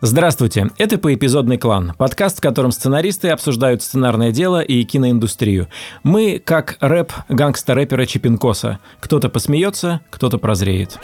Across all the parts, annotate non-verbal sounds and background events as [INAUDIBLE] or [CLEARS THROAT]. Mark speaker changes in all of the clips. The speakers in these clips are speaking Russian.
Speaker 1: Здравствуйте, это «Поэпизодный клан», подкаст, в котором сценаристы обсуждают сценарное дело и киноиндустрию. Мы как рэп гангста-рэпера Чепинкоса. Кто-то посмеется, кто-то прозреет.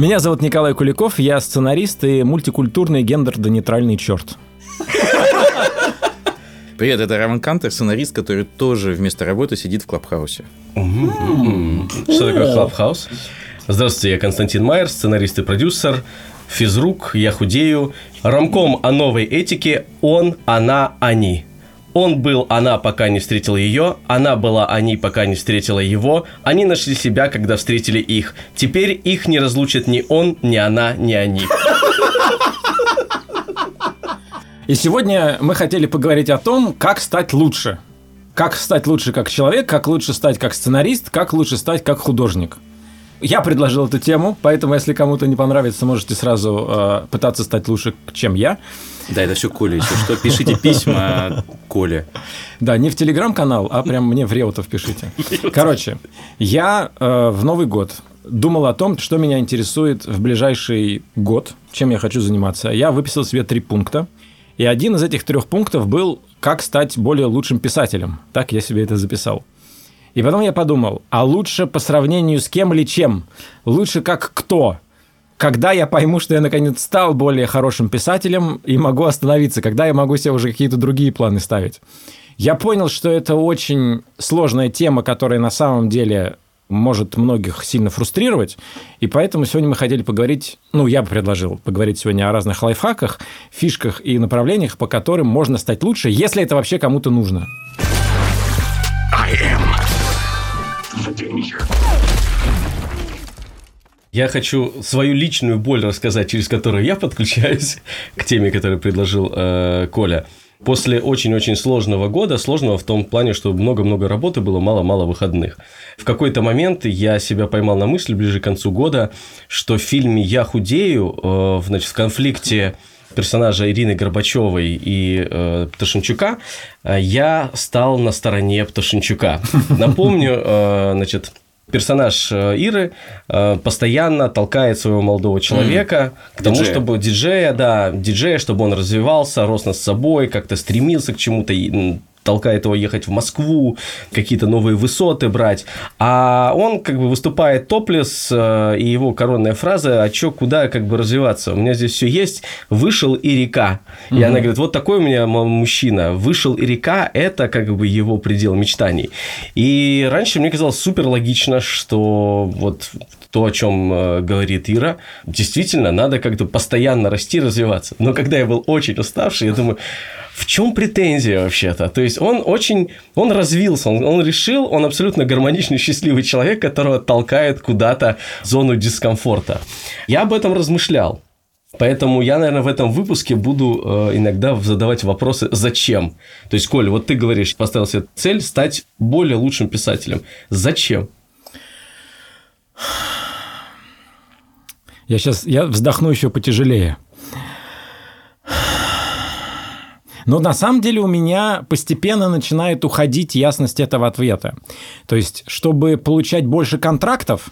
Speaker 1: Меня зовут Николай Куликов, я сценарист и мультикультурный гендерно-нейтральный черт.
Speaker 2: Привет, это Роман Кантер, сценарист, который тоже вместо работы сидит в Клабхаусе.
Speaker 3: Что такое Клабхаус? Здравствуйте, я Константин Майер, сценарист и продюсер, физрук, я худею. Рамком о новой этике «Он, она, они». Он был она, пока не встретил ее, она была они, пока не встретила его, они нашли себя, когда встретили их. Теперь их не разлучит ни он, ни она, ни они.
Speaker 1: И сегодня мы хотели поговорить о том, как стать лучше. Как стать лучше как человек, как лучше стать как сценарист, как лучше стать как художник. Я предложил эту тему, поэтому если кому-то не понравится, можете сразу э, пытаться стать лучше, чем я.
Speaker 2: Да, это все Коля, если что, пишите письма Коле.
Speaker 1: Да, не в телеграм-канал, а прям мне в Реутов пишите. Короче, я э, в Новый год думал о том, что меня интересует в ближайший год, чем я хочу заниматься. Я выписал себе три пункта. И один из этих трех пунктов был, как стать более лучшим писателем. Так я себе это записал. И потом я подумал, а лучше по сравнению с кем или чем? Лучше как кто? Когда я пойму, что я наконец стал более хорошим писателем и могу остановиться, когда я могу себе уже какие-то другие планы ставить. Я понял, что это очень сложная тема, которая на самом деле может многих сильно фрустрировать, и поэтому сегодня мы хотели поговорить, ну, я бы предложил поговорить сегодня о разных лайфхаках, фишках и направлениях, по которым можно стать лучше, если это вообще кому-то нужно.
Speaker 3: Я хочу свою личную боль рассказать, через которую я подключаюсь [LAUGHS] к теме, которую предложил э, Коля. После очень-очень сложного года, сложного в том плане, что много-много работы было, мало-мало выходных. В какой-то момент я себя поймал на мысли ближе к концу года, что в фильме «Я худею» э, значит, в конфликте персонажа Ирины Горбачевой и э, Пташенчука, э, я стал на стороне Пташенчука. [LAUGHS] Напомню, э, значит, персонаж э, Иры э, постоянно толкает своего молодого человека mm. к тому, диджея. чтобы диджея, да, диджея, чтобы он развивался, рос над собой, как-то стремился к чему-то, толкает его ехать в Москву, какие-то новые высоты брать. А он как бы выступает топлес, э, и его коронная фраза, а чё, куда как бы развиваться? У меня здесь все есть, вышел и река. И угу. она говорит, вот такой у меня мужчина, вышел и река, это как бы его предел мечтаний. И раньше мне казалось супер логично, что вот то, о чем э, говорит Ира, действительно, надо как-то постоянно расти, развиваться. Но когда я был очень уставший, я думаю, в чем претензия вообще-то? То есть он очень, он развился, он, он решил, он абсолютно гармоничный, счастливый человек, которого толкает куда-то зону дискомфорта. Я об этом размышлял. Поэтому я, наверное, в этом выпуске буду э, иногда задавать вопросы «зачем?». То есть, Коль, вот ты говоришь, поставил себе цель стать более лучшим писателем. Зачем?
Speaker 1: Я сейчас я вздохну еще потяжелее. Но на самом деле у меня постепенно начинает уходить ясность этого ответа. То есть, чтобы получать больше контрактов,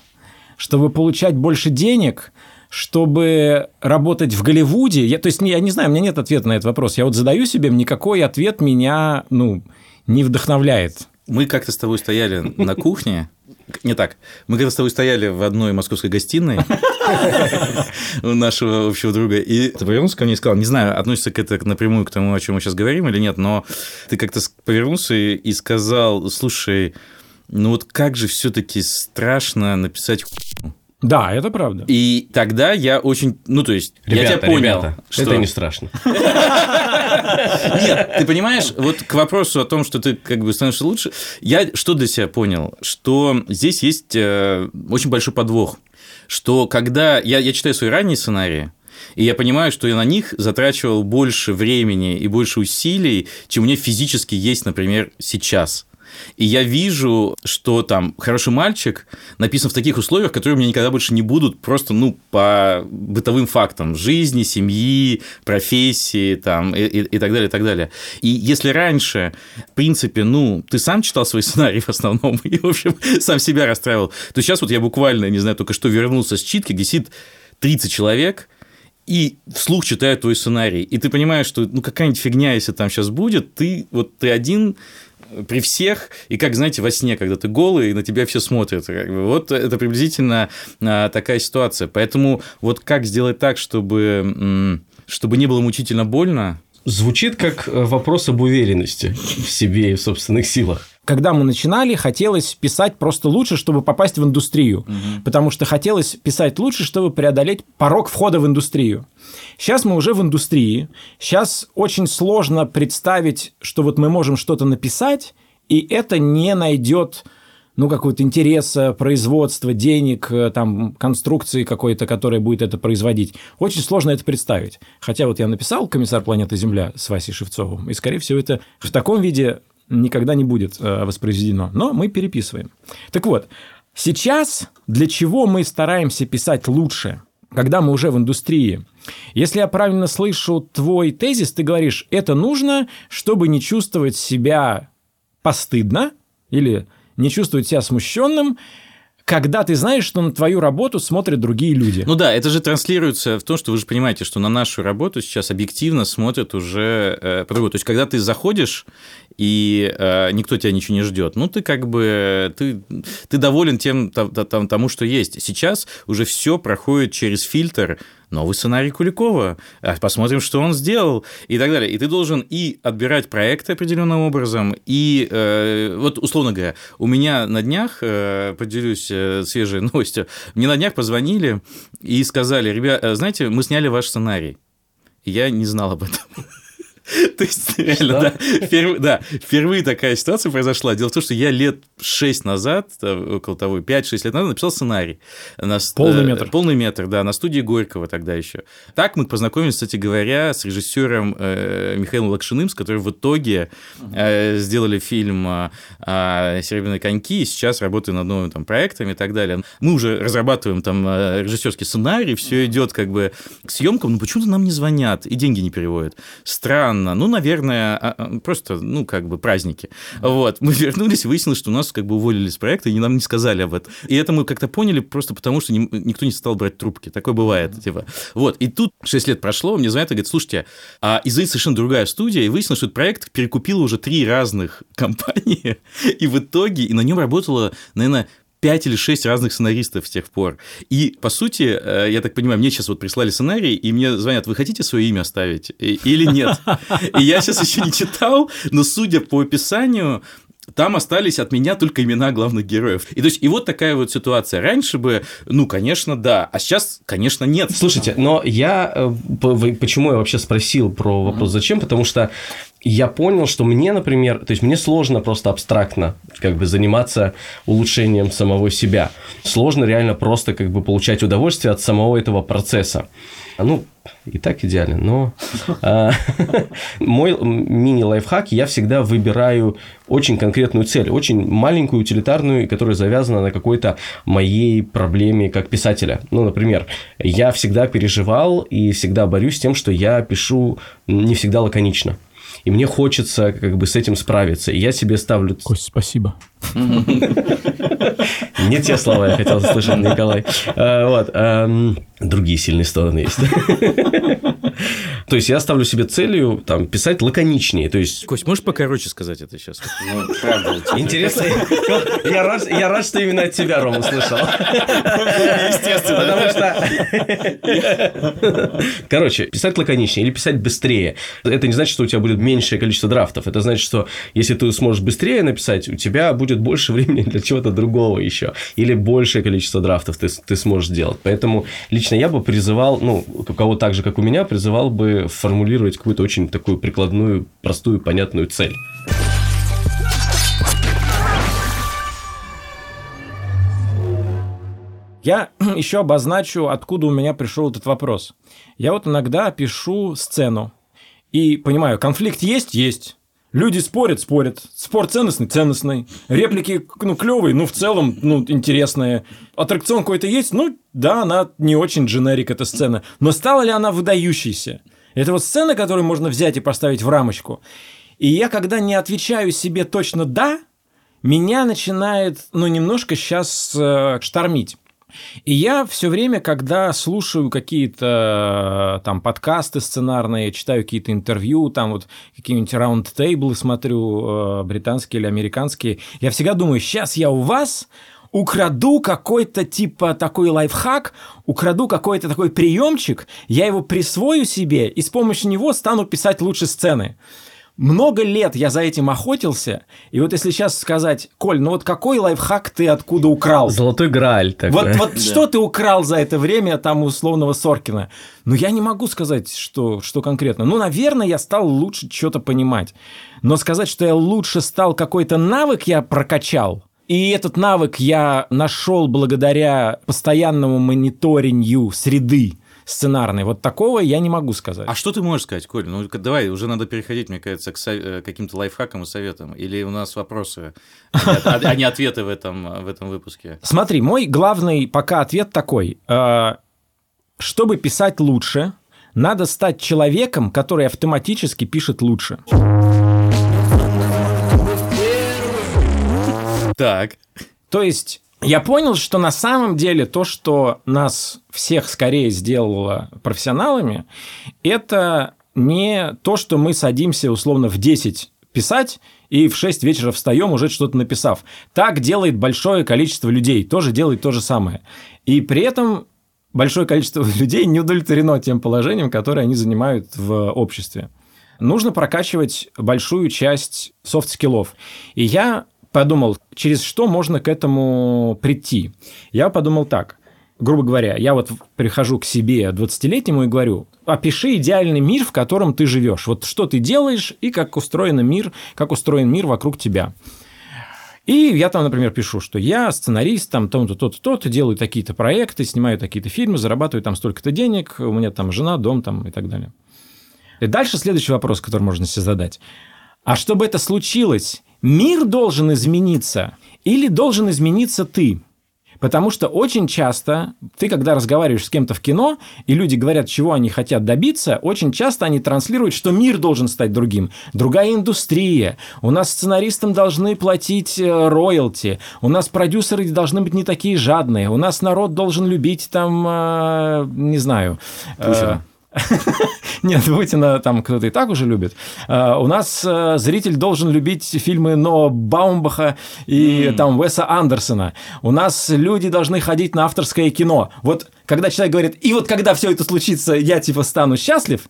Speaker 1: чтобы получать больше денег, чтобы работать в Голливуде, я, то есть я не знаю, у меня нет ответа на этот вопрос. Я вот задаю себе, никакой ответ меня ну, не вдохновляет.
Speaker 2: Мы как-то с тобой стояли на кухне, не так. Мы когда с тобой стояли в одной московской гостиной [LAUGHS] у нашего общего друга, и ты повернулся ко мне и сказал, не знаю, относится к это напрямую к тому, о чем мы сейчас говорим или нет, но ты как-то повернулся и сказал, слушай, ну вот как же все-таки страшно написать
Speaker 1: да, это правда.
Speaker 2: И тогда я очень, ну то есть, ребята, я тебя понял,
Speaker 3: ребята, что это не страшно. [LAUGHS]
Speaker 2: Нет, ты понимаешь, вот к вопросу о том, что ты как бы становишься лучше, я что для себя понял, что здесь есть э, очень большой подвох, что когда я, я читаю свои ранние сценарии, и я понимаю, что я на них затрачивал больше времени и больше усилий, чем у меня физически есть, например, сейчас. И я вижу, что там «Хороший мальчик» написан в таких условиях, которые у меня никогда больше не будут, просто, ну, по бытовым фактам жизни, семьи, профессии, там, и, и, и так далее, и так далее. И если раньше, в принципе, ну, ты сам читал свои [LAUGHS] сценарии в основном, и, в общем, сам себя расстраивал, то сейчас вот я буквально, не знаю, только что вернулся с читки, где сидит 30 человек, и вслух читают твой сценарий. И ты понимаешь, что ну какая-нибудь фигня, если там сейчас будет, ты вот ты один при всех, и как, знаете, во сне, когда ты голый, и на тебя все смотрят. Вот это приблизительно а, такая ситуация. Поэтому вот как сделать так, чтобы, чтобы не было мучительно больно,
Speaker 3: Звучит как э, вопрос об уверенности в себе и в собственных силах
Speaker 1: когда мы начинали, хотелось писать просто лучше, чтобы попасть в индустрию. Угу. Потому что хотелось писать лучше, чтобы преодолеть порог входа в индустрию. Сейчас мы уже в индустрии. Сейчас очень сложно представить, что вот мы можем что-то написать, и это не найдет ну, какого-то интереса, производства, денег, э, там, конструкции какой-то, которая будет это производить. Очень сложно это представить. Хотя вот я написал «Комиссар планеты Земля» с Васей Шевцовым, и, скорее всего, это в таком виде никогда не будет э, воспроизведено, но мы переписываем. Так вот, сейчас для чего мы стараемся писать лучше, когда мы уже в индустрии? Если я правильно слышу твой тезис, ты говоришь, это нужно, чтобы не чувствовать себя постыдно или не чувствовать себя смущенным, когда ты знаешь, что на твою работу смотрят другие люди.
Speaker 2: Ну да, это же транслируется в том, что вы же понимаете, что на нашу работу сейчас объективно смотрят уже э, по-другому. То есть, когда ты заходишь и э, никто тебя ничего не ждет, ну ты как бы ты, ты доволен тем там, там, тому, что есть. Сейчас уже все проходит через фильтр новый сценарий Куликова, а посмотрим, что он сделал, и так далее. И ты должен и отбирать проекты определенным образом, и э, вот, условно говоря, у меня на днях, э, поделюсь э, свежей [LAUGHS] новостью, мне на днях позвонили и сказали, ребята, знаете, мы сняли ваш сценарий. Я не знал об этом. [LAUGHS] [LAUGHS] То есть, реально, да, впервые, да, впервые такая ситуация произошла. Дело в том, что я лет 6 назад, около того, 5-6 лет назад написал сценарий.
Speaker 1: На, полный метр.
Speaker 2: Э, полный метр, да, на студии Горького тогда еще. Так мы познакомились, кстати говоря, с режиссером э, Михаилом Лакшиным, с которым в итоге э, сделали фильм э, «Серебряные коньки», и сейчас работаем над новыми там, проектами и так далее. Мы уже разрабатываем там режиссерский сценарий, все идет как бы к съемкам, но почему-то нам не звонят и деньги не переводят. Странно странно. Ну, наверное, а, а, просто, ну, как бы праздники. Вот. Мы вернулись, выяснилось, что у нас как бы уволили с проекта, и нам не сказали об этом. И это мы как-то поняли просто потому, что никто не стал брать трубки. Такое бывает, типа. Вот. И тут 6 лет прошло, мне звонят и говорят, слушайте, а из совершенно другая студия, и выяснилось, что этот проект перекупила уже три разных компании, [LAUGHS] и в итоге, и на нем работало, наверное, пять или шесть разных сценаристов с тех пор. И, по сути, э, я так понимаю, мне сейчас вот прислали сценарий, и мне звонят, вы хотите свое имя оставить или нет? И я сейчас [LAUGHS] еще не читал, но судя по описанию, там остались от меня только имена главных героев. И то есть, и вот такая вот ситуация. Раньше бы, ну, конечно, да, а сейчас, конечно, нет.
Speaker 3: Слушайте, но я, э, почему я вообще спросил про вопрос «зачем?» Потому что я понял, что мне, например, то есть мне сложно просто абстрактно как бы заниматься улучшением самого себя. Сложно реально просто как бы получать удовольствие от самого этого процесса. Ну, и так идеально, но а, [LAUGHS] мой мини-лайфхак, я всегда выбираю очень конкретную цель, очень маленькую, утилитарную, которая завязана на какой-то моей проблеме как писателя. Ну, например, я всегда переживал и всегда борюсь с тем, что я пишу не всегда лаконично и мне хочется как бы с этим справиться. И я себе ставлю...
Speaker 1: Кость, спасибо. [LAUGHS]
Speaker 3: Не те слова я хотел услышать, [LAUGHS] Николай. А, вот. Другие сильные стороны есть. [LAUGHS] То есть я ставлю себе целью там, писать лаконичнее. То есть...
Speaker 2: Кость, можешь покороче сказать это сейчас?
Speaker 3: Ну, правда. Интересно. Я рад, я рад, что именно от тебя, Рома, услышал. Естественно. Потому что... Короче, писать лаконичнее или писать быстрее. Это не значит, что у тебя будет меньшее количество драфтов. Это значит, что если ты сможешь быстрее написать, у тебя будет больше времени для чего-то другого еще. Или большее количество драфтов ты, ты сможешь сделать. Поэтому лично я бы призывал, ну, у кого так же, как у меня, призывал бы формулировать какую-то очень такую прикладную, простую, понятную цель.
Speaker 1: Я [CLEARS THROAT] еще обозначу, откуда у меня пришел этот вопрос. Я вот иногда пишу сцену и понимаю, конфликт есть? Есть. Люди спорят, спорят. Спор ценностный, ценностный. Реплики, ну, клевые, ну, в целом, ну, интересные. Аттракцион какой-то есть, ну, да, она не очень дженерик, эта сцена. Но стала ли она выдающейся? Это вот сцена, которую можно взять и поставить в рамочку. И я, когда не отвечаю себе точно «да», меня начинает, ну, немножко сейчас э, штормить. И я все время, когда слушаю какие-то э, там подкасты сценарные, читаю какие-то интервью, там вот какие-нибудь раунд-тейблы смотрю, э, британские или американские, я всегда думаю, сейчас я у вас украду какой-то типа такой лайфхак, украду какой-то такой приемчик, я его присвою себе и с помощью него стану писать лучше сцены много лет я за этим охотился, и вот если сейчас сказать, Коль, ну вот какой лайфхак ты откуда украл?
Speaker 3: Золотой Грааль такой.
Speaker 1: Вот, вот да. что ты украл за это время там условного Соркина? Ну, я не могу сказать, что, что конкретно. Ну, наверное, я стал лучше что-то понимать. Но сказать, что я лучше стал, какой-то навык я прокачал, и этот навык я нашел благодаря постоянному мониторинgu среды, сценарный. Вот такого я не могу сказать.
Speaker 2: А что ты можешь сказать, Коль? Ну, давай, уже надо переходить, мне кажется, к э, каким-то лайфхакам и советам. Или у нас вопросы, а не ответы в этом, в этом выпуске?
Speaker 1: Смотри, мой главный пока ответ такой. Э, чтобы писать лучше, надо стать человеком, который автоматически пишет лучше.
Speaker 2: Так.
Speaker 1: То есть я понял, что на самом деле то, что нас всех скорее сделало профессионалами, это не то, что мы садимся условно в 10 писать и в 6 вечера встаем, уже что-то написав. Так делает большое количество людей, тоже делает то же самое. И при этом большое количество [LAUGHS] людей не удовлетворено тем положением, которое они занимают в обществе. Нужно прокачивать большую часть софт-скиллов. И я подумал, через что можно к этому прийти. Я подумал так. Грубо говоря, я вот прихожу к себе 20-летнему и говорю, опиши идеальный мир, в котором ты живешь. Вот что ты делаешь и как устроен мир, как устроен мир вокруг тебя. И я там, например, пишу, что я сценарист, там, то-то, то-то, то-то, делаю такие-то проекты, снимаю такие-то фильмы, зарабатываю там столько-то денег, у меня там жена, дом там и так далее. И дальше следующий вопрос, который можно себе задать. А чтобы это случилось, мир должен измениться или должен измениться ты? Потому что очень часто ты, когда разговариваешь с кем-то в кино, и люди говорят, чего они хотят добиться, очень часто они транслируют, что мир должен стать другим. Другая индустрия. У нас сценаристам должны платить э, роялти. У нас продюсеры должны быть не такие жадные. У нас народ должен любить там, э, не знаю...
Speaker 2: Путина. [LAUGHS] [LAUGHS]
Speaker 1: Нет, Путина там кто-то и так уже любит. А, у нас э, зритель должен любить фильмы Но Баумбаха и там Уэса Андерсона. У нас люди должны ходить на авторское кино. Вот когда человек говорит, и вот когда все это случится, я типа стану счастлив,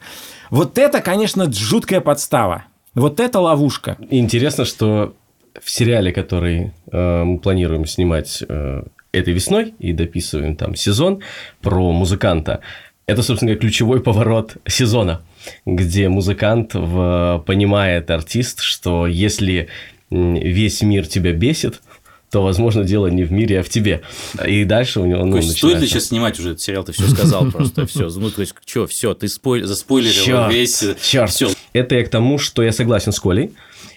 Speaker 1: вот это, конечно, жуткая подстава. Вот это ловушка.
Speaker 3: Интересно, что в сериале, который э, мы планируем снимать э, этой весной и дописываем там сезон про музыканта, это, собственно говоря, ключевой поворот сезона, где музыкант в... понимает, артист, что если весь мир тебя бесит, то, возможно, дело не в мире, а в тебе. И дальше у него... Ну,
Speaker 2: Кость, стоит ли сейчас снимать уже этот сериал? Ты все сказал просто, все. Ну, то есть, что, все, ты спой... заспойлерил черт, весь...
Speaker 3: Черт, все. Это я к тому, что я согласен с Колей.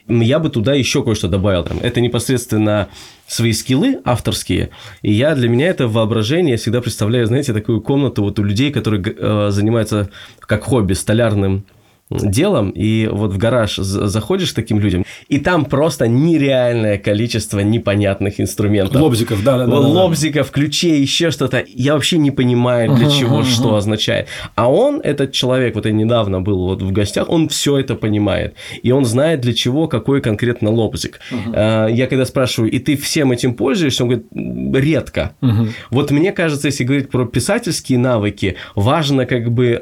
Speaker 3: Я бы туда еще кое-что добавил. Это непосредственно свои скиллы авторские, и я для меня это воображение, я всегда представляю, знаете, такую комнату вот у людей, которые э, занимаются как хобби столярным делом, и вот в гараж заходишь к таким людям, и там просто нереальное количество непонятных инструментов.
Speaker 1: Лобзиков, да, да, да.
Speaker 3: Лобзиков, да. ключей, еще что-то. Я вообще не понимаю, для uh-huh, чего, uh-huh. что означает. А он, этот человек, вот я недавно был вот в гостях, он все это понимает. И он знает, для чего, какой конкретно лобзик. Uh-huh. Я когда спрашиваю, и ты всем этим пользуешься, он говорит, редко. Uh-huh. Вот мне кажется, если говорить про писательские навыки, важно как бы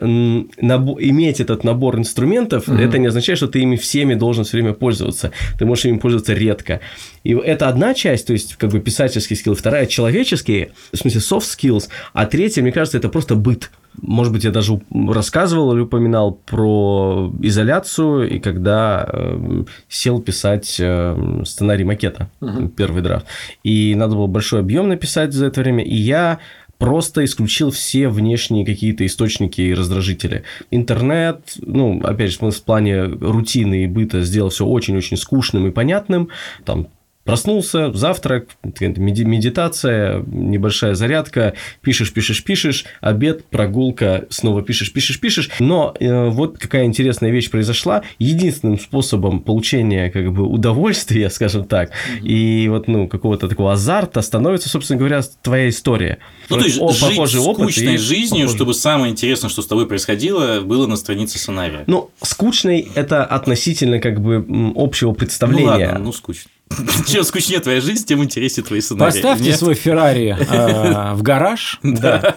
Speaker 3: набо- иметь этот набор инструментов, инструментов, mm-hmm. это не означает, что ты ими всеми должен все время пользоваться. Ты можешь ими пользоваться редко. И это одна часть, то есть как бы писательские скиллы, вторая человеческие, в смысле soft skills, а третья, мне кажется, это просто быт. Может быть, я даже рассказывал или упоминал про изоляцию, и когда э, сел писать э, сценарий макета, uh-huh. первый драфт. И надо было большой объем написать за это время, и я просто исключил все внешние какие-то источники и раздражители. Интернет, ну, опять же, в плане рутины и быта сделал все очень-очень скучным и понятным. Там Проснулся, завтрак, медитация, небольшая зарядка, пишешь, пишешь, пишешь, обед, прогулка, снова пишешь, пишешь, пишешь. Но э, вот какая интересная вещь произошла. Единственным способом получения как бы удовольствия, [LAUGHS] скажем так, mm-hmm. и вот ну какого-то такого азарта становится, собственно говоря, твоя история.
Speaker 2: Ну, то есть, О, жить похожий скучной опыт жизнью, похожий. чтобы самое интересное, что с тобой происходило, было на странице сценария.
Speaker 3: Ну, скучный – это относительно как бы общего представления. Ну,
Speaker 2: ладно, ну, скучно. [LAUGHS] Чем скучнее твоя жизнь, тем интереснее твои сценарии.
Speaker 1: Поставьте Нет? свой Феррари э, [LAUGHS] в гараж.
Speaker 3: Да.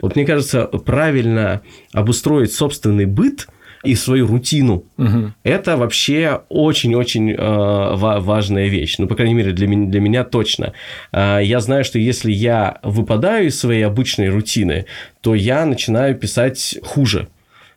Speaker 3: Вот мне кажется, правильно обустроить собственный быт и свою рутину. Угу. Это вообще очень-очень э, важная вещь. Ну, по крайней мере, для, меня, для меня точно. Э, я знаю, что если я выпадаю из своей обычной рутины, то я начинаю писать хуже.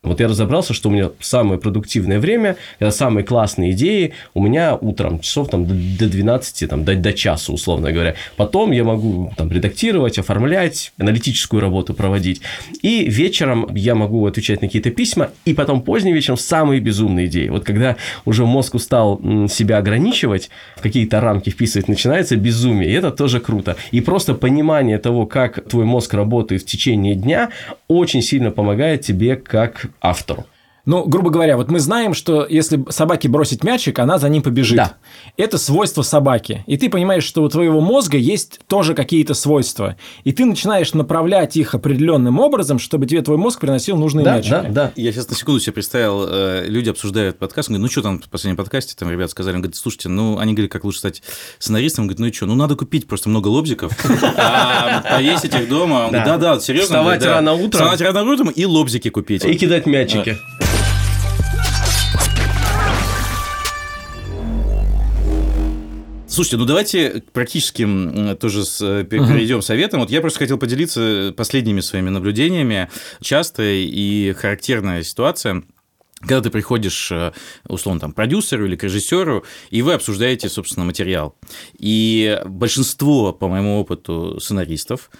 Speaker 3: Вот я разобрался, что у меня самое продуктивное время, это самые классные идеи у меня утром, часов там до 12, там, до, до часа, условно говоря. Потом я могу там редактировать, оформлять, аналитическую работу проводить. И вечером я могу отвечать на какие-то письма, и потом поздним вечером самые безумные идеи. Вот когда уже мозг устал себя ограничивать, в какие-то рамки вписывать, начинается безумие, и это тоже круто. И просто понимание того, как твой мозг работает в течение дня, очень сильно помогает тебе как автору.
Speaker 1: Ну, грубо говоря, вот мы знаем, что если собаке бросить мячик, она за ним побежит. Да. Это свойство собаки. И ты понимаешь, что у твоего мозга есть тоже какие-то свойства. И ты начинаешь направлять их определенным образом, чтобы тебе твой мозг приносил нужные
Speaker 3: да,
Speaker 1: мячики.
Speaker 3: Да, да.
Speaker 2: Я сейчас на секунду себе представил, э, люди обсуждают подкаст, говорят, ну что там в последнем подкасте, там ребята сказали, он говорит, слушайте, ну они говорят, как лучше стать сценаристом, он говорит, ну и что, ну надо купить просто много лобзиков, а повесить их дома. Да-да, серьезно.
Speaker 3: Вставать рано утром.
Speaker 2: Вставать рано утром и лобзики купить.
Speaker 3: И кидать мячики.
Speaker 2: Слушайте, ну давайте практически тоже с, э, перейдем советом. Вот я просто хотел поделиться последними своими наблюдениями. Частая и характерная ситуация когда ты приходишь, э, условно, там, продюсеру или к режиссеру, и вы обсуждаете, собственно, материал. И большинство, по моему опыту, сценаристов,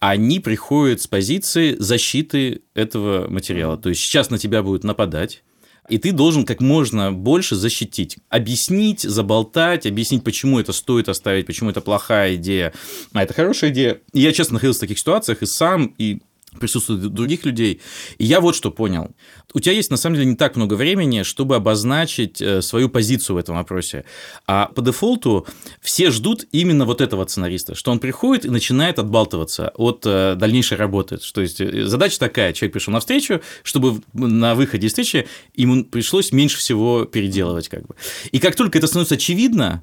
Speaker 2: они приходят с позиции защиты этого материала. То есть сейчас на тебя будут нападать, и ты должен как можно больше защитить, объяснить, заболтать, объяснить, почему это стоит оставить, почему это плохая идея, а это хорошая идея. И я, честно, находился в таких ситуациях и сам, и присутствует других людей. И я вот что понял. У тебя есть, на самом деле, не так много времени, чтобы обозначить э, свою позицию в этом вопросе. А по дефолту все ждут именно вот этого сценариста, что он приходит и начинает отбалтываться от э, дальнейшей работы. То есть э, задача такая, человек пришел на встречу, чтобы на выходе из встречи ему пришлось меньше всего переделывать. Как бы. И как только это становится очевидно,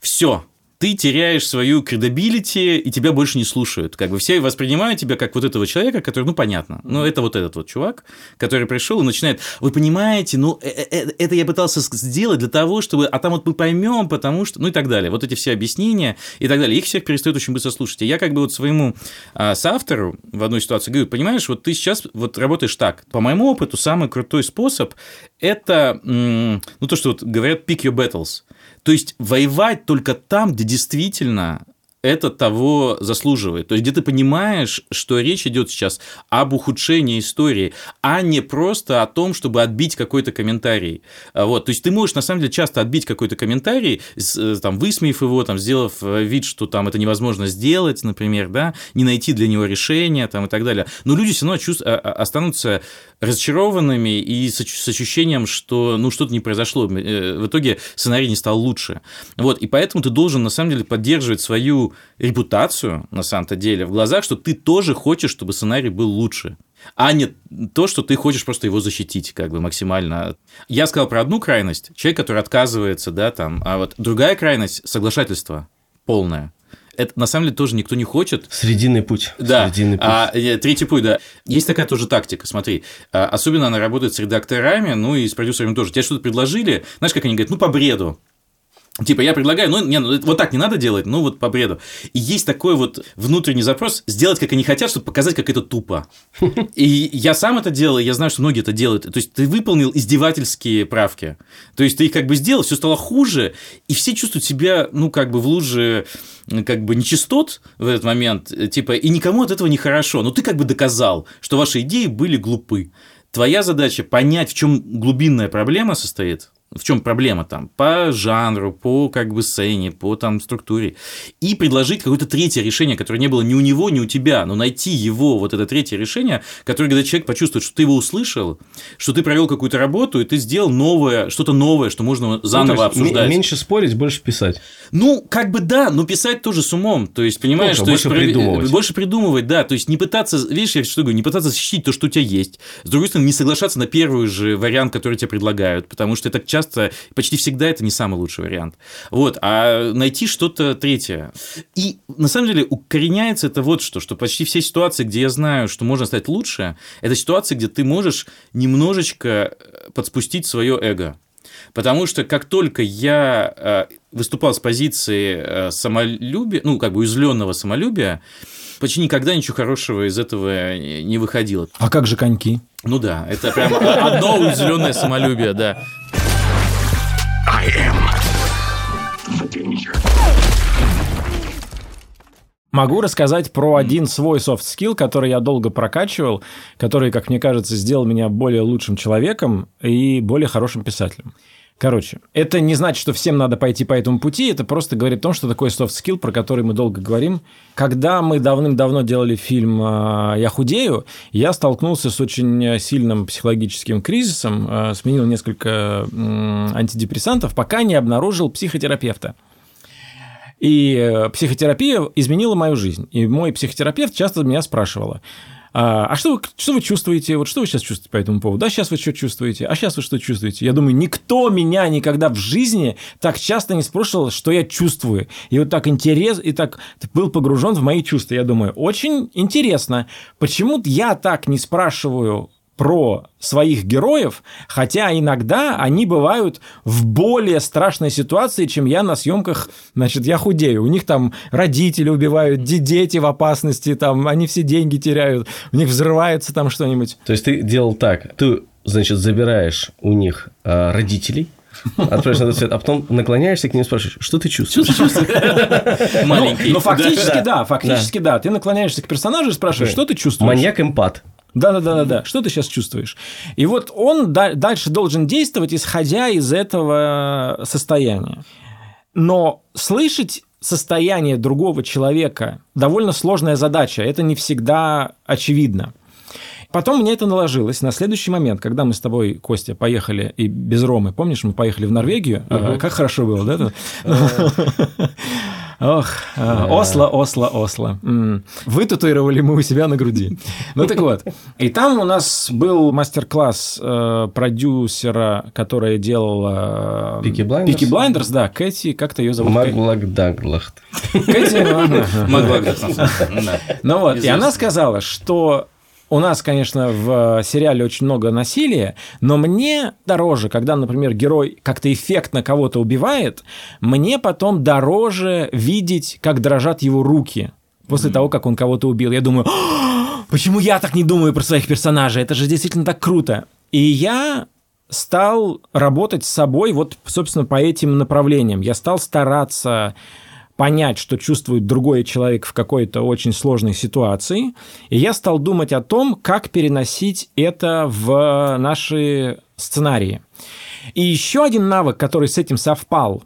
Speaker 2: все, ты теряешь свою credibility, и тебя больше не слушают. Как бы все воспринимают тебя как вот этого человека, который, ну, понятно, ну, это вот этот вот чувак, который пришел и начинает, вы понимаете, ну, э, э, э, это я пытался сделать для того, чтобы, а там вот мы поймем, потому что, ну, и так далее. Вот эти все объяснения и так далее. Их всех перестают очень быстро слушать. И я как бы вот своему а, соавтору в одной ситуации говорю, понимаешь, вот ты сейчас вот работаешь так. По моему опыту, самый крутой способ – это, ну, то, что вот говорят pick your battles. То есть воевать только там, где действительно это того заслуживает. То есть, где ты понимаешь, что речь идет сейчас об ухудшении истории, а не просто о том, чтобы отбить какой-то комментарий. А вот. То есть, ты можешь, на самом деле, часто отбить какой-то комментарий, э, там, высмеяв его, там, сделав э, вид, что там это невозможно сделать, например, да, не найти для него решения там, и так далее. Но люди все равно чувств... А, а, останутся разочарованными и с ощущением, что ну, что-то не произошло. Э, в итоге сценарий не стал лучше. Вот. И поэтому ты должен, на самом деле, поддерживать свою репутацию, на самом-то деле, в глазах, что ты тоже хочешь, чтобы сценарий был лучше а не то, что ты хочешь просто его защитить как бы максимально. Я сказал про одну крайность, человек, который отказывается, да, там, а вот другая крайность – соглашательство полное. Это на самом деле тоже никто не хочет.
Speaker 3: Срединный путь.
Speaker 2: Да.
Speaker 3: Срединный путь.
Speaker 2: А, э, третий путь, да. Есть такая тоже тактика, смотри. А, особенно она работает с редакторами, ну и с продюсерами тоже. Тебе что-то предложили, знаешь, как они говорят, ну по бреду. Типа, я предлагаю, ну, не, ну, вот так не надо делать, ну, вот по бреду. И есть такой вот внутренний запрос сделать, как они хотят, чтобы показать, как это тупо. И я сам это делал, я знаю, что многие это делают. То есть, ты выполнил издевательские правки. То есть, ты их как бы сделал, все стало хуже, и все чувствуют себя, ну, как бы в луже как бы нечистот в этот момент, типа, и никому от этого не хорошо. Но ты как бы доказал, что ваши идеи были глупы. Твоя задача понять, в чем глубинная проблема состоит, в чем проблема там, по жанру, по как бы сцене, по там структуре, и предложить какое-то третье решение, которое не было ни у него, ни у тебя, но найти его, вот это третье решение, которое, когда человек почувствует, что ты его услышал, что ты провел какую-то работу, и ты сделал новое, что-то новое, что можно заново ну, обсуждать.
Speaker 3: Меньше спорить, больше писать.
Speaker 2: Ну, как бы да, но писать тоже с умом, то есть, понимаешь, что
Speaker 3: больше
Speaker 2: есть,
Speaker 3: придумывать.
Speaker 2: больше придумывать, да, то есть, не пытаться, видишь, я что говорю, не пытаться защитить то, что у тебя есть, с другой стороны, не соглашаться на первый же вариант, который тебе предлагают, потому что это часто, почти всегда это не самый лучший вариант. Вот, а найти что-то третье. И на самом деле укореняется это вот что, что почти все ситуации, где я знаю, что можно стать лучше, это ситуации, где ты можешь немножечко подспустить свое эго. Потому что как только я э, выступал с позиции э, самолюбия, ну, как бы уязвленного самолюбия, почти никогда ничего хорошего из этого не выходило.
Speaker 1: А как же коньки?
Speaker 2: Ну да, это прям одно уязвленное самолюбие, да.
Speaker 1: Могу рассказать про один свой soft skill, который я долго прокачивал, который, как мне кажется, сделал меня более лучшим человеком и более хорошим писателем. Короче, это не значит, что всем надо пойти по этому пути, это просто говорит о том, что такое soft skill, про который мы долго говорим. Когда мы давным-давно делали фильм э, «Я худею», я столкнулся с очень сильным психологическим кризисом, э, сменил несколько антидепрессантов, пока не обнаружил психотерапевта. И э, психотерапия изменила мою жизнь. И мой психотерапевт часто меня спрашивала, а а что вы, что вы чувствуете? Вот что вы сейчас чувствуете по этому поводу? Да, сейчас вы что чувствуете? А сейчас вы что чувствуете? Я думаю, никто меня никогда в жизни так часто не спрашивал, что я чувствую. И вот так интерес, и так был погружен в мои чувства. Я думаю, очень интересно, почему я так не спрашиваю про своих героев, хотя иногда они бывают в более страшной ситуации, чем я на съемках, значит, я худею. У них там родители убивают, де- дети в опасности, там они все деньги теряют, у них взрывается там что-нибудь.
Speaker 3: То есть ты делал так, ты, значит, забираешь у них э, родителей, отправляешь на тот свет, а потом наклоняешься к ним и спрашиваешь, что ты чувствуешь? [LAUGHS]
Speaker 2: Маленький.
Speaker 1: Ну, фактически
Speaker 3: да,
Speaker 1: фактически да. Ты наклоняешься к персонажу и спрашиваешь, что ты чувствуешь?
Speaker 3: Маньяк-эмпат.
Speaker 1: Да, да, да, да, да. Что ты сейчас чувствуешь? И вот он да- дальше должен действовать, исходя из этого состояния. Но слышать состояние другого человека довольно сложная задача. Это не всегда очевидно. Потом мне это наложилось на следующий момент, когда мы с тобой, Костя, поехали и без Ромы, помнишь, мы поехали в Норвегию, А, как хорошо было, да? Ох, а, Осло, Осло, Осло. М. Вытатуировали мы у себя на груди. Ну так вот. И там у нас был мастер-класс э, продюсера, которая делала... э,
Speaker 3: Peaky Blinders?
Speaker 1: Peaky Blinders, да, Кэти, как-то ее зовут?
Speaker 3: Маглак Даглахт.
Speaker 1: Кэти, [LAUGHS] ну.
Speaker 2: Да.
Speaker 1: Ну вот, и она сказала, что у нас, конечно, в сериале очень много насилия, но мне дороже, когда, например, герой как-то эффектно кого-то убивает, мне потом дороже видеть, как дрожат его руки после того, как он кого-то убил. Я думаю, «А, почему я так не думаю про своих персонажей? Это же действительно так круто. И я стал работать с собой вот, собственно, по этим направлениям. Я стал стараться понять, что чувствует другой человек в какой-то очень сложной ситуации, и я стал думать о том, как переносить это в наши сценарии. И еще один навык, который с этим совпал,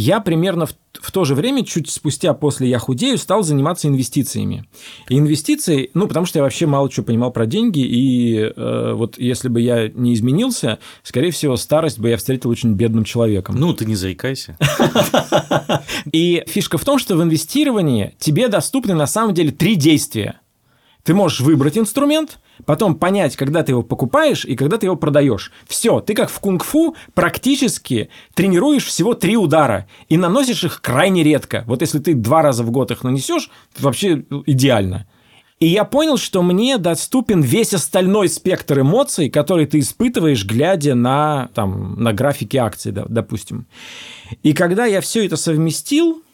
Speaker 1: я примерно в, в то же время, чуть спустя после «Я худею», стал заниматься инвестициями. И инвестиции, ну, потому что я вообще мало чего понимал про деньги, и э, вот если бы я не изменился, скорее всего, старость бы я встретил очень бедным человеком.
Speaker 2: Ну, ты не заикайся. [LAUGHS]
Speaker 1: И фишка в том, что в инвестировании тебе доступны на самом деле три действия. Ты можешь выбрать инструмент, потом понять, когда ты его покупаешь и когда ты его продаешь. Все, ты как в кунг-фу практически тренируешь всего три удара и наносишь их крайне редко. Вот если ты два раза в год их нанесешь, вообще идеально. И я понял, что мне доступен весь остальной спектр эмоций, которые ты испытываешь, глядя на, там, на графики акций, да, допустим. И когда я все это совместил,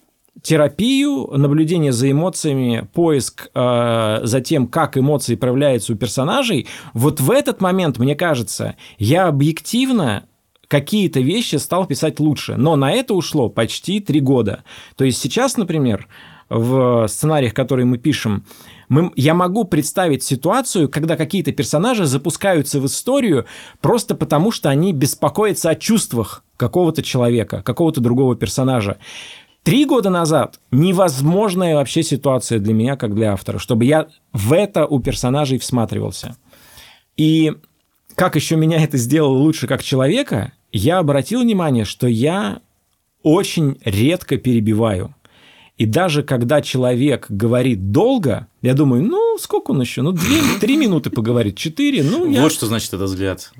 Speaker 1: терапию, наблюдение за эмоциями, поиск э, за тем, как эмоции проявляются у персонажей, вот в этот момент, мне кажется, я объективно какие-то вещи стал писать лучше. Но на это ушло почти три года. То есть сейчас, например, в сценариях, которые мы пишем, мы, я могу представить ситуацию, когда какие-то персонажи запускаются в историю просто потому, что они беспокоятся о чувствах какого-то человека, какого-то другого персонажа. Три года назад невозможная вообще ситуация для меня, как для автора, чтобы я в это у персонажей всматривался. И как еще меня это сделало лучше как человека, я обратил внимание, что я очень редко перебиваю. И даже когда человек говорит долго, я думаю, ну, сколько он еще? Ну, две, [LAUGHS] три минуты поговорит, четыре, ну, я...
Speaker 2: Вот что значит этот взгляд.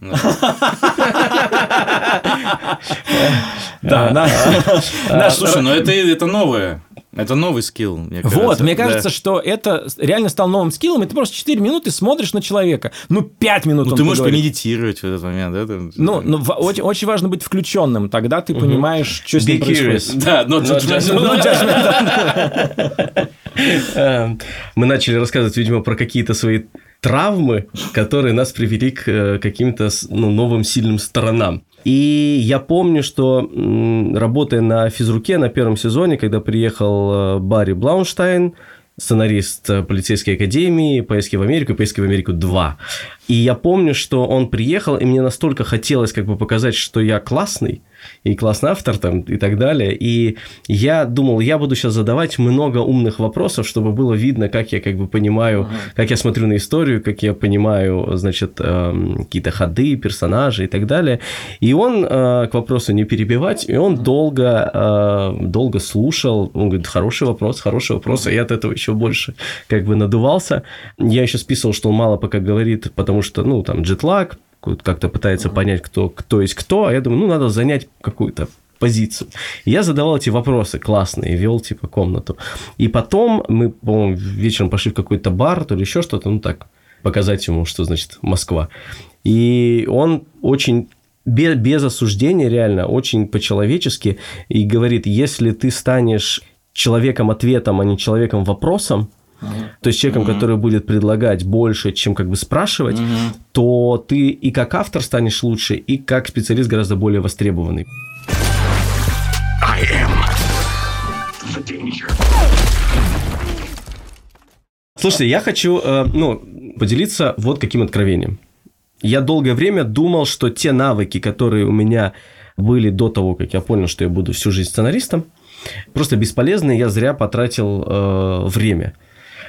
Speaker 1: Да,
Speaker 2: Слушай, ну это это новое. Это новый скилл, мне кажется.
Speaker 1: Вот, мне кажется, что это реально стал новым скиллом, и ты просто 4 минуты смотришь на человека. Ну, 5 минут
Speaker 2: Ну,
Speaker 1: он
Speaker 2: ты можешь
Speaker 1: поговорит.
Speaker 2: помедитировать в этот момент, да? там-
Speaker 1: Ну, ну, в- очень, очень важно быть включенным, тогда ты понимаешь, что с ним происходит.
Speaker 2: Да, но.
Speaker 1: Ну, judgment, [LAUGHS]
Speaker 3: Эм, Мы начали рассказывать, видимо, про какие-то свои травмы, которые нас привели к э, каким-то ну, новым сильным сторонам. И я помню, что работая на физруке на первом сезоне, когда приехал э, Барри Блаунштайн, сценарист э, полицейской академии, поездки в Америку и поездки в Америку 2. И я помню, что он приехал, и мне настолько хотелось как бы показать, что я классный, и классный автор там и так далее. И я думал, я буду сейчас задавать много умных вопросов, чтобы было видно, как я как бы понимаю, как я смотрю на историю, как я понимаю, значит, эм, какие-то ходы, персонажи и так далее. И он э, к вопросу не перебивать, и он долго, э, долго слушал. Он говорит, хороший вопрос, хороший вопрос, а я от этого еще больше как бы надувался. Я еще списывал, что он мало пока говорит, потому что, ну, там, джетлаг, как-то пытается понять, кто, кто есть кто, а я думаю, ну, надо занять какую-то позицию. И я задавал эти вопросы классные, вел типа комнату. И потом мы, по-моему, вечером пошли в какой-то бар, то ли еще что-то, ну так, показать ему, что значит Москва. И он очень без, без осуждения реально, очень по-человечески, и говорит, если ты станешь человеком-ответом, а не человеком-вопросом, то есть человеком, который будет предлагать больше, чем как бы спрашивать, то ты и как автор станешь лучше, и как специалист гораздо более востребованный.
Speaker 4: I am the danger.
Speaker 3: Слушайте, я хочу э, ну, поделиться вот каким откровением. Я долгое время думал, что те навыки, которые у меня были до того, как я понял, что я буду всю жизнь сценаристом, просто бесполезны, я зря потратил э, время.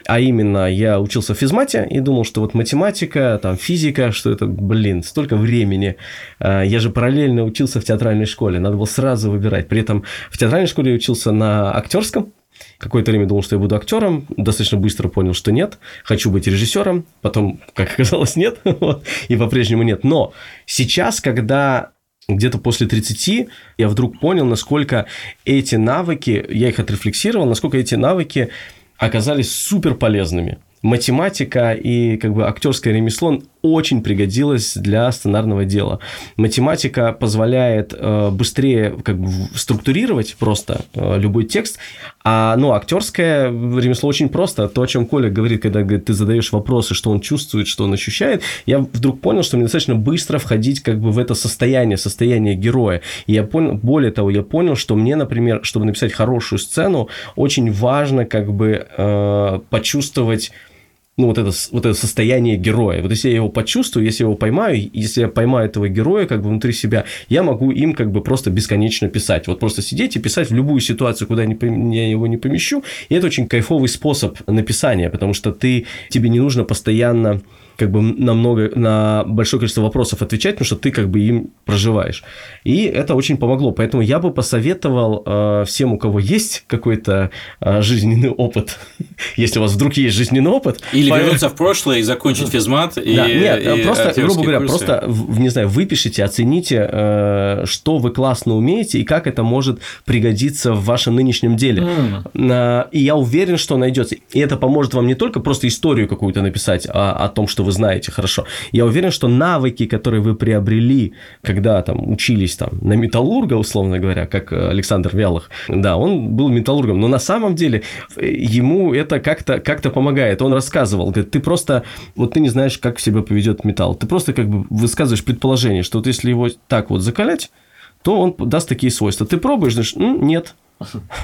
Speaker 3: А именно, я учился в физмате и думал, что вот математика, там, физика, что это, блин, столько времени. А, Я же параллельно учился в театральной школе, надо было сразу выбирать. При этом в театральной школе я учился на актерском, Какое-то время думал, что я буду актером, достаточно быстро понял, что нет, хочу быть режиссером, потом, как оказалось, нет, [LAUGHS] и по-прежнему нет. Но сейчас, когда где-то после 30 я вдруг понял, насколько эти навыки, я их отрефлексировал, насколько эти навыки оказались супер полезными. Математика и как бы актерское ремесло очень пригодилось для сценарного дела. Математика позволяет э, быстрее как бы структурировать просто э, любой текст, а ну актерское ремесло очень просто. То, о чем Коля говорит, когда говорит, ты задаешь вопросы, что он чувствует, что он ощущает, я вдруг понял, что мне достаточно быстро входить как бы в это состояние, состояние героя. И я понял, более того, я понял, что мне, например, чтобы написать хорошую сцену, очень важно как бы э, почувствовать ну, вот это, вот это состояние героя. Вот если я его почувствую, если я его поймаю, если я поймаю этого героя как бы внутри себя, я могу им как бы просто бесконечно писать. Вот просто сидеть и писать в любую ситуацию, куда я, я его не помещу. И это очень кайфовый способ написания, потому что ты, тебе не нужно постоянно как бы на много, на большое количество вопросов отвечать, потому что ты как бы им проживаешь. И это очень помогло. Поэтому я бы посоветовал э, всем, у кого есть какой-то э, жизненный опыт, [LAUGHS] если у вас вдруг есть жизненный опыт.
Speaker 2: Или
Speaker 3: по-
Speaker 2: вернуться в прошлое и закончить [LAUGHS] физмат. и-
Speaker 3: да, нет,
Speaker 2: и
Speaker 3: просто, грубо говоря,
Speaker 2: курсы.
Speaker 3: просто, не знаю, выпишите, оцените, э, что вы классно умеете и как это может пригодиться в вашем нынешнем деле. На- И я уверен, что найдется. И это поможет вам не только просто историю какую-то написать а, о том, что вы знаете хорошо. Я уверен, что навыки, которые вы приобрели, когда там учились там на металлурга, условно говоря, как э, Александр Вялых, да, он был металлургом, но на самом деле э, ему это как-то как помогает. Он рассказывал, говорит, ты просто, вот ты не знаешь, как себя поведет металл. Ты просто как бы высказываешь предположение, что вот если его так вот закалять, то он даст такие свойства. Ты пробуешь, знаешь, «М, нет.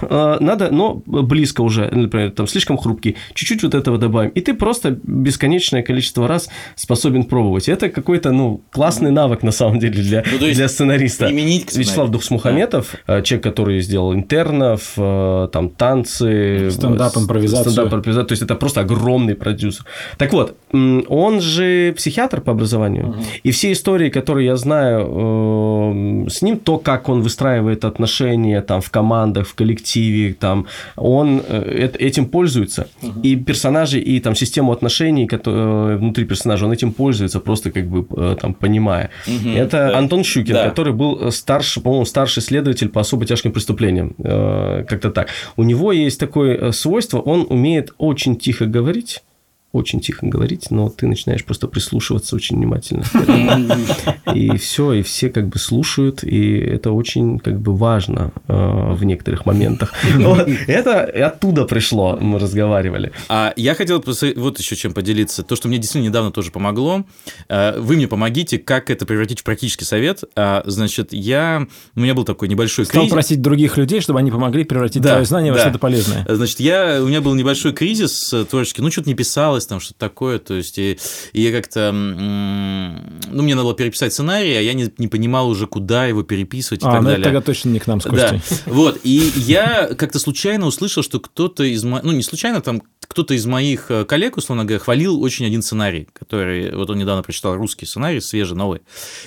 Speaker 3: А, Надо, но близко уже, например, там слишком хрупкий, чуть-чуть вот этого добавим. И ты просто бесконечное количество раз способен пробовать. Это какой-то, ну, классный навык, на самом деле, для,
Speaker 2: Ну,
Speaker 3: для сценариста.
Speaker 2: применить.
Speaker 3: Вячеслав Духсмухаметов, э, человек, который сделал интернов, э, там, танцы,
Speaker 1: Стендап,
Speaker 3: э,
Speaker 1: импровизацию.
Speaker 3: стендап, импровизацию. То есть, это просто огромный продюсер. Так вот, он же психиатр по образованию. И все истории, которые я знаю с ним, то, как он выстраивает отношения там, в командах, в коллективе, там, он э, эт- этим пользуется. И персонажи, и там систему отношений которые, внутри персонажа, он этим пользуется, просто как бы э, там понимая. Это Антон Щукин,
Speaker 2: Да.
Speaker 3: который был старший, по-моему, старший следователь по особо тяжким преступлениям. Э, Как-то так. У него есть такое э, свойство, он умеет очень тихо говорить, очень тихо говорить, но ты начинаешь просто прислушиваться очень внимательно. [LAUGHS] И все, и все как бы слушают, и это очень как бы важно э, в некоторых моментах. [LAUGHS] Вот. Это оттуда пришло, мы разговаривали.
Speaker 2: А я хотел вот еще чем поделиться. То, что мне действительно недавно тоже помогло. Э, Вы мне помогите, как это превратить в практический совет. А, Значит, я... У меня был такой небольшой
Speaker 1: Стал
Speaker 2: кризис.
Speaker 1: просить других людей, чтобы они помогли превратить
Speaker 2: Да,
Speaker 1: твое знание во
Speaker 2: да.
Speaker 1: что-то полезное.
Speaker 2: Значит, я, у меня был небольшой кризис э, творческий, ну, что-то не писалось, там, что-то такое, то есть, и, и я как-то, ну, мне надо было переписать сценарий, а я не, не понимал уже, куда его переписывать и
Speaker 1: А,
Speaker 2: так
Speaker 1: ну
Speaker 2: далее.
Speaker 1: тогда точно не к нам с
Speaker 2: Да, [LAUGHS] вот, и я как-то случайно услышал, что кто-то из моих, ну, не случайно, там, кто-то из моих э, коллег, условно говоря, хвалил очень один сценарий, который, вот он недавно прочитал русский сценарий, свежий, новый,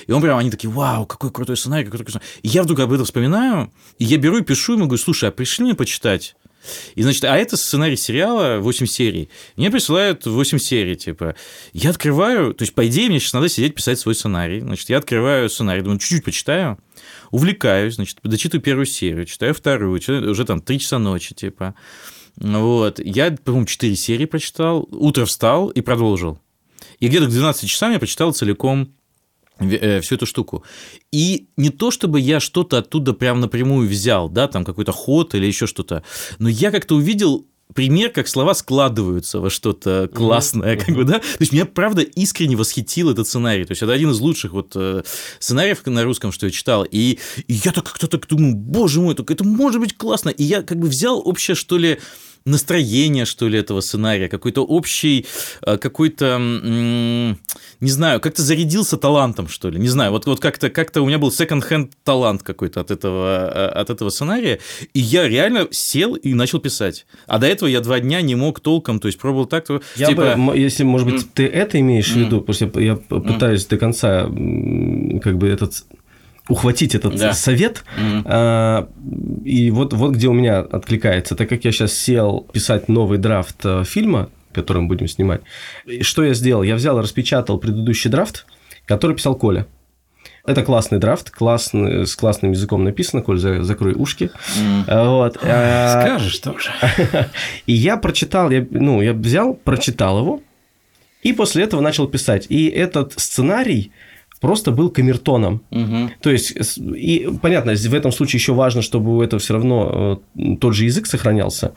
Speaker 2: и он прям, они такие, вау, какой крутой сценарий, какой крутой сценарий. И я вдруг об этом вспоминаю, и я беру и пишу ему, говорю, слушай, а пришли мне почитать? И, значит, а это сценарий сериала 8 серий. Мне присылают 8 серий, типа. Я открываю, то есть, по идее, мне сейчас надо сидеть писать свой сценарий. Значит, я открываю сценарий, думаю, чуть-чуть почитаю, увлекаюсь, значит, дочитываю первую серию, читаю вторую, читаю уже там 3 часа ночи, типа. Вот. Я, по-моему, 4 серии прочитал, утро встал и продолжил. И где-то к 12 часам я прочитал целиком всю эту штуку. И не то, чтобы я что-то оттуда прям напрямую взял, да, там какой-то ход или еще что-то, но я как-то увидел пример, как слова складываются во что-то классное, как бы, да. То есть меня, правда, искренне восхитил этот сценарий. То есть это один из лучших вот э, сценариев на русском, что я читал. И, и я так как-то так думаю, боже мой, только это может быть классно. И я как бы взял общее, что ли, настроение, что ли, этого сценария, какой-то общий, э, какой-то, не знаю, как-то зарядился талантом, что ли, не знаю, вот, вот как-то как у меня был second-hand талант какой-то от этого, э, от этого сценария, и я реально сел и начал писать. А до этого я два дня не мог толком, то есть пробовал так, то,
Speaker 3: Я
Speaker 2: типа...
Speaker 3: бы, если, может быть, ты это имеешь в виду, потому что я, я пытаюсь до конца как бы этот ухватить этот
Speaker 2: Да.
Speaker 3: совет,
Speaker 2: Мгм.
Speaker 3: А, и вот, вот где у меня откликается, так как я сейчас сел писать новый драфт э, фильма, который мы будем снимать, что я сделал? Я взял и распечатал предыдущий драфт, который писал Коля. Это классный драфт, классный, с классным языком написано, Коль, за- закрой ушки. А, Вот. а,
Speaker 1: Скажешь тоже. [LAUGHS]
Speaker 3: и я прочитал, я, ну, я взял, прочитал его, и после этого начал писать. И этот сценарий просто был камертоном.
Speaker 2: Мгм.
Speaker 3: То есть, и понятно, в этом случае еще важно, чтобы у этого все равно э, тот же язык сохранялся.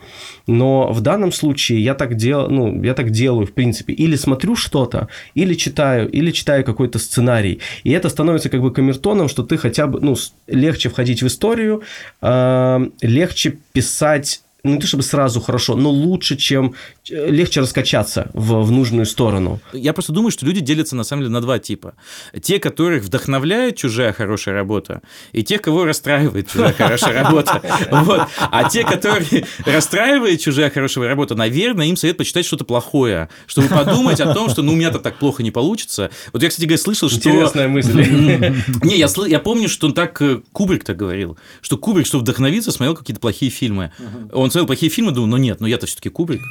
Speaker 3: Но в данном случае я так, дел, ну, я так делаю, в принципе. Или смотрю что-то, или читаю, или читаю какой-то сценарий. И это становится как бы камертоном, что ты хотя бы, ну, легче входить в историю, э, легче писать ну, не то чтобы сразу хорошо, но лучше, чем э, легче раскачаться в, в нужную сторону.
Speaker 2: Я просто думаю, что люди делятся на самом деле на два типа. Те, которых вдохновляет чужая хорошая работа, и те, кого расстраивает чужая [LAUGHS] хорошая работа. Вот. А те, которые расстраивает чужая хорошая работа, наверное, им совет почитать что-то плохое, чтобы подумать о том, что ну у меня-то так плохо не получится. Вот я, кстати говоря, слышал, что...
Speaker 3: Интересная мысль. [LAUGHS]
Speaker 2: Не, я, я помню, что он так э, Кубрик так говорил, что Кубрик, чтобы вдохновиться, смотрел какие-то плохие фильмы. Он смотрел плохие фильмы, думал, ну нет, ну я-то все-таки Кубрик.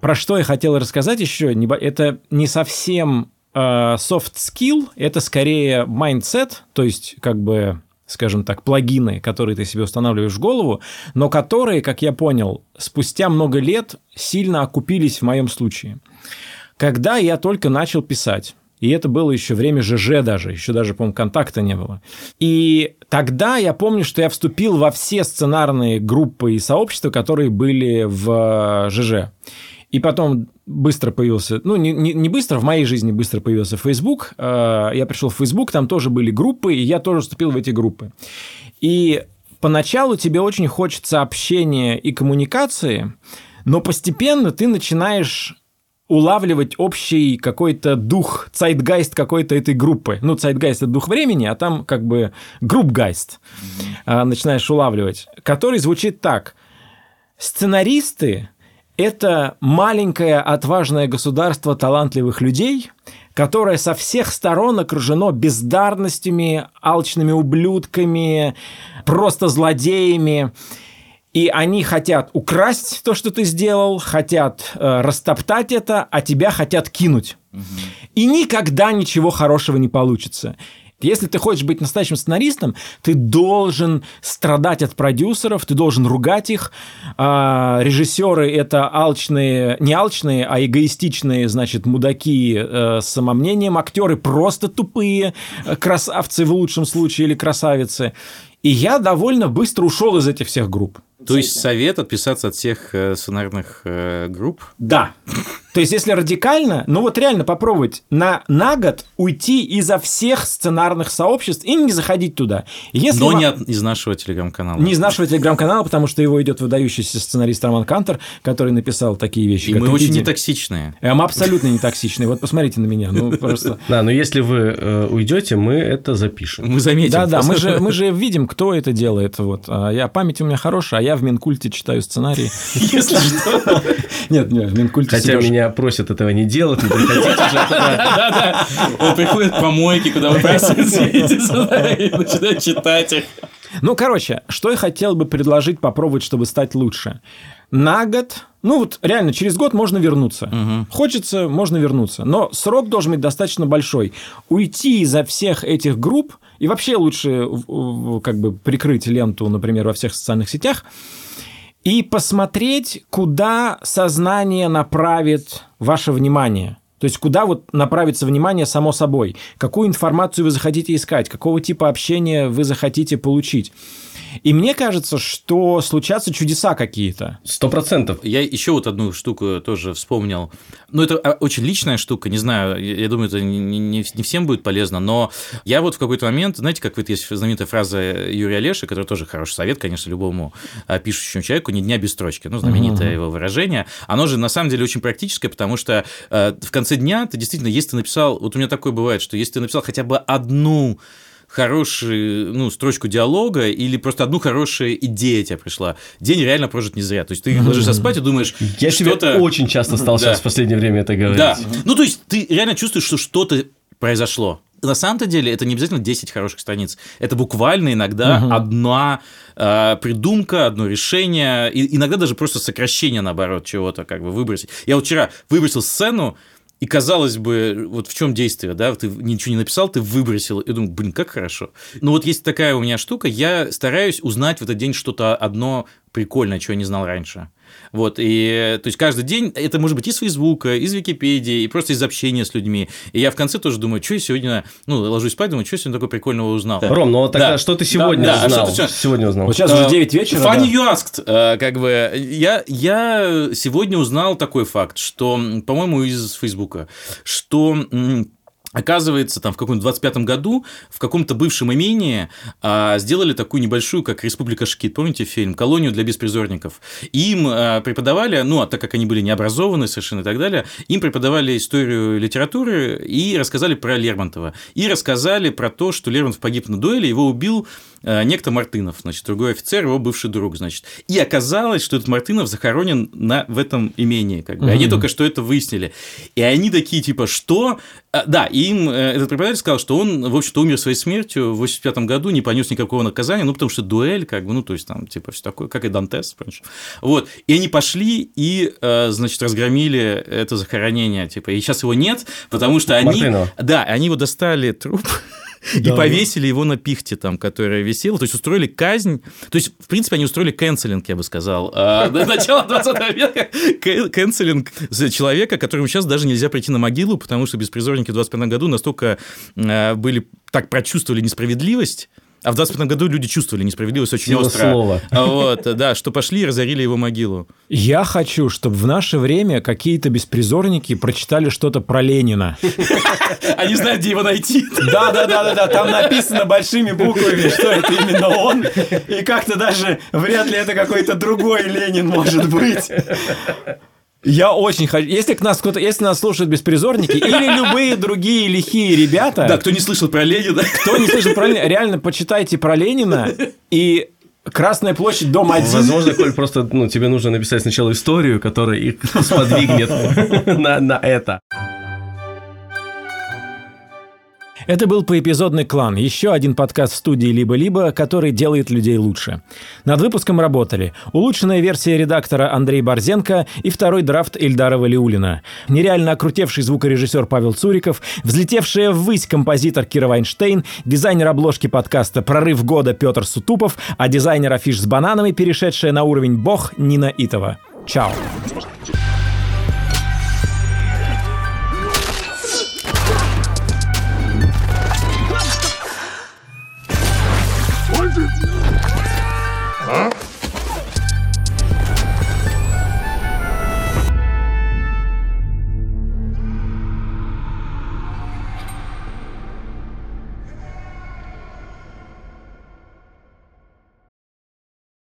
Speaker 1: Про что я хотел рассказать еще, это не совсем э, soft skill, это скорее mindset, то есть как бы скажем так, плагины, которые ты себе устанавливаешь в голову, но которые, как я понял, спустя много лет сильно окупились в моем случае. Когда я только начал писать, и это было еще время ЖЖ даже, еще даже, по-моему, контакта не было. И тогда я помню, что я вступил во все сценарные группы и сообщества, которые были в э, ЖЖ. И потом быстро появился, ну, не, не, не быстро, в моей жизни быстро появился Facebook. Э, Я пришел в Facebook, там тоже были группы, и я тоже вступил в эти группы. И поначалу тебе очень хочется общения и коммуникации, но постепенно ты начинаешь улавливать общий какой-то дух, цайтгайст какой-то этой группы. Ну, цайтгайст – это дух времени, а там как бы группгайст а, начинаешь улавливать, который звучит так. Сценаристы – это маленькое отважное государство талантливых людей, которое со всех сторон окружено бездарностями, алчными ублюдками, просто злодеями. И они хотят украсть то, что ты сделал, хотят э, растоптать это, а тебя хотят кинуть. И никогда ничего хорошего не получится. Если ты хочешь быть настоящим сценаристом, ты должен страдать от продюсеров, ты должен ругать их. А, режиссеры это алчные, не алчные, а эгоистичные, значит, мудаки э, с самомнением. Актеры просто тупые, э, красавцы в лучшем случае или красавицы. И я довольно быстро ушел из этих всех групп.
Speaker 2: То есть совет отписаться от всех э, сценарных э, групп?
Speaker 1: Да. То есть, если радикально, ну вот реально попробовать на, на год уйти изо всех сценарных сообществ и не заходить туда. Если
Speaker 2: Но не от- из нашего телеграм-канала.
Speaker 1: не из нашего телеграм-канала, потому что его идет выдающийся сценарист Роман Кантер, который написал такие вещи.
Speaker 2: И мы очень
Speaker 1: «Эпидемия».
Speaker 2: нетоксичные.
Speaker 1: Э, Мы абсолютно не токсичные. Вот посмотрите на меня. Ну, просто... [LAUGHS]
Speaker 3: Да, но если вы э, уйдете, мы это запишем.
Speaker 2: Мы заметим.
Speaker 1: Да, да, мы же, мы же видим, кто это делает. Вот. А я, память у меня хорошая, а я в Минкульте читаю сценарии. [LAUGHS]
Speaker 2: Если что.
Speaker 1: Нет, нет, в Минкульте
Speaker 3: Хотя меня просят этого не делать, не приходите же туда.
Speaker 2: Да-да. Он приходит к помойке, куда вы просите эти сценарии, и начинает читать их.
Speaker 1: Ну, короче, что я хотел бы предложить попробовать, чтобы стать лучше. На год, ну вот реально, через год можно вернуться. Хочется, можно вернуться. Но срок должен быть достаточно большой. Уйти изо всех этих групп, и вообще лучше как бы прикрыть ленту, например, во всех социальных сетях, и посмотреть, куда сознание направит ваше внимание. То есть, куда вот направится внимание само собой, какую информацию вы захотите искать, какого типа общения вы захотите получить. И мне кажется, что случатся чудеса какие-то.
Speaker 3: Сто процентов.
Speaker 2: Я еще вот одну штуку тоже вспомнил. Ну, это а, очень личная штука, не знаю, я думаю, это не, не- не всем будет полезно, но я вот в какой-то момент, знаете, как вот есть знаменитая фраза Юрия Олеши, который тоже хороший совет, конечно, любому а, пишущему человеку, ни дня без строчки, ну, знаменитое его выражение, оно же на самом деле очень практическое, потому что э, в конце дня ты действительно, если ты написал, вот у меня такое бывает, что если ты написал хотя бы одну хорошую ну, строчку диалога или просто одну хорошую идея тебе пришла. День реально прожит не зря. То есть ты ложишься спать и думаешь,
Speaker 3: Я
Speaker 2: что-то...
Speaker 3: очень часто стал
Speaker 2: Да.
Speaker 3: сейчас в последнее время это говорить.
Speaker 2: Да. Ну, то есть ты реально чувствуешь, что что-то произошло. На самом-то деле это не обязательно 10 хороших страниц. Это буквально иногда одна э, придумка, одно решение, и иногда даже просто сокращение, наоборот, чего-то как бы выбросить. Я вот вчера выбросил сцену, и казалось бы, вот в чем действие, да, ты ничего не написал, ты выбросил, и думаю, блин, как хорошо. Ну вот есть такая у меня штука, я стараюсь узнать в этот день что-то одно прикольное, чего я не знал раньше. Вот, и то есть каждый день это может быть из Фейсбука, из Википедии, и просто из общения с людьми. И я в конце тоже думаю, что я сегодня, ну, ложусь спать, думаю, что я сегодня такого прикольного узнал.
Speaker 3: Ром, ну тогда
Speaker 2: Да.
Speaker 3: что ты сегодня
Speaker 2: Да, да,
Speaker 3: узнал?
Speaker 2: что ты
Speaker 3: Сегодня узнал.
Speaker 1: Вот сейчас уже 9 вечера.
Speaker 2: Funny
Speaker 1: да.
Speaker 2: you asked. Э, Как бы я, я сегодня узнал такой факт, что, по-моему, из Фейсбука, что м, Оказывается, там в каком-то 25-м году в каком-то бывшем имении а, сделали такую небольшую, как Республика Шкит, помните фильм, колонию для беспризорников. Им а, преподавали, ну, а так как они были необразованы совершенно и так далее, им преподавали историю литературы и рассказали про Лермонтова. И рассказали про то, что Лермонтов погиб на дуэли, его убил некто Мартынов, значит, другой офицер, его бывший друг, значит. И оказалось, что этот Мартынов захоронен на, в этом имении, как бы. Mm-hmm. Они только что это выяснили. И они такие, типа, что? А, да, им э, этот преподаватель сказал, что он, в общем-то, умер своей смертью в 85 году, не понес никакого наказания, ну, потому что дуэль, как бы, ну, то есть, там, типа, все такое, как и Дантес, раньше. Вот. И они пошли и, э, значит, разгромили это захоронение, типа, и сейчас его нет, потому что они...
Speaker 3: Мартынова.
Speaker 2: Да, они его достали труп, [LAUGHS] и повесили его на пихте, там, которая висела. То есть устроили казнь. То есть, в принципе, они устроили канцелинг, я бы сказал. До начала 20 века канцелинг за человека, которому сейчас даже нельзя прийти на могилу, потому что беспризорники в 25 году настолько а, были так прочувствовали несправедливость, а в 25 году люди чувствовали несправедливость очень
Speaker 3: Сила
Speaker 2: остро.
Speaker 3: слова. [LAUGHS]
Speaker 2: А Вот, да, что пошли и разорили его могилу.
Speaker 1: Я хочу, чтобы в наше время какие-то беспризорники прочитали что-то про Ленина.
Speaker 2: Они знают, где его найти.
Speaker 1: Да, да, да, да, да. Там написано большими буквами, что это именно он. И как-то даже вряд ли это какой-то другой Ленин может быть. Я очень хочу. Если к нас кто-то, если нас слушают беспризорники или [LAUGHS] любые другие лихие ребята,
Speaker 2: Да, кто не слышал про Ленина.
Speaker 1: кто не слышал про Ленина, реально почитайте про Ленина и Красная площадь, дом один.
Speaker 3: Возможно, Коль, просто ну, тебе нужно написать сначала историю, которая их сподвигнет [LAUGHS] на, на это.
Speaker 1: Это был поэпизодный клан, еще один подкаст в студии «Либо-либо», который делает людей лучше. Над выпуском работали улучшенная версия редактора Андрей Борзенко и второй драфт Ильдара Валиулина, нереально окрутевший звукорежиссер Павел Цуриков, взлетевшая ввысь композитор Кира Вайнштейн, дизайнер обложки подкаста «Прорыв года» Петр Сутупов, а дизайнер афиш с бананами, перешедшая на уровень бог Нина Итова. Чао.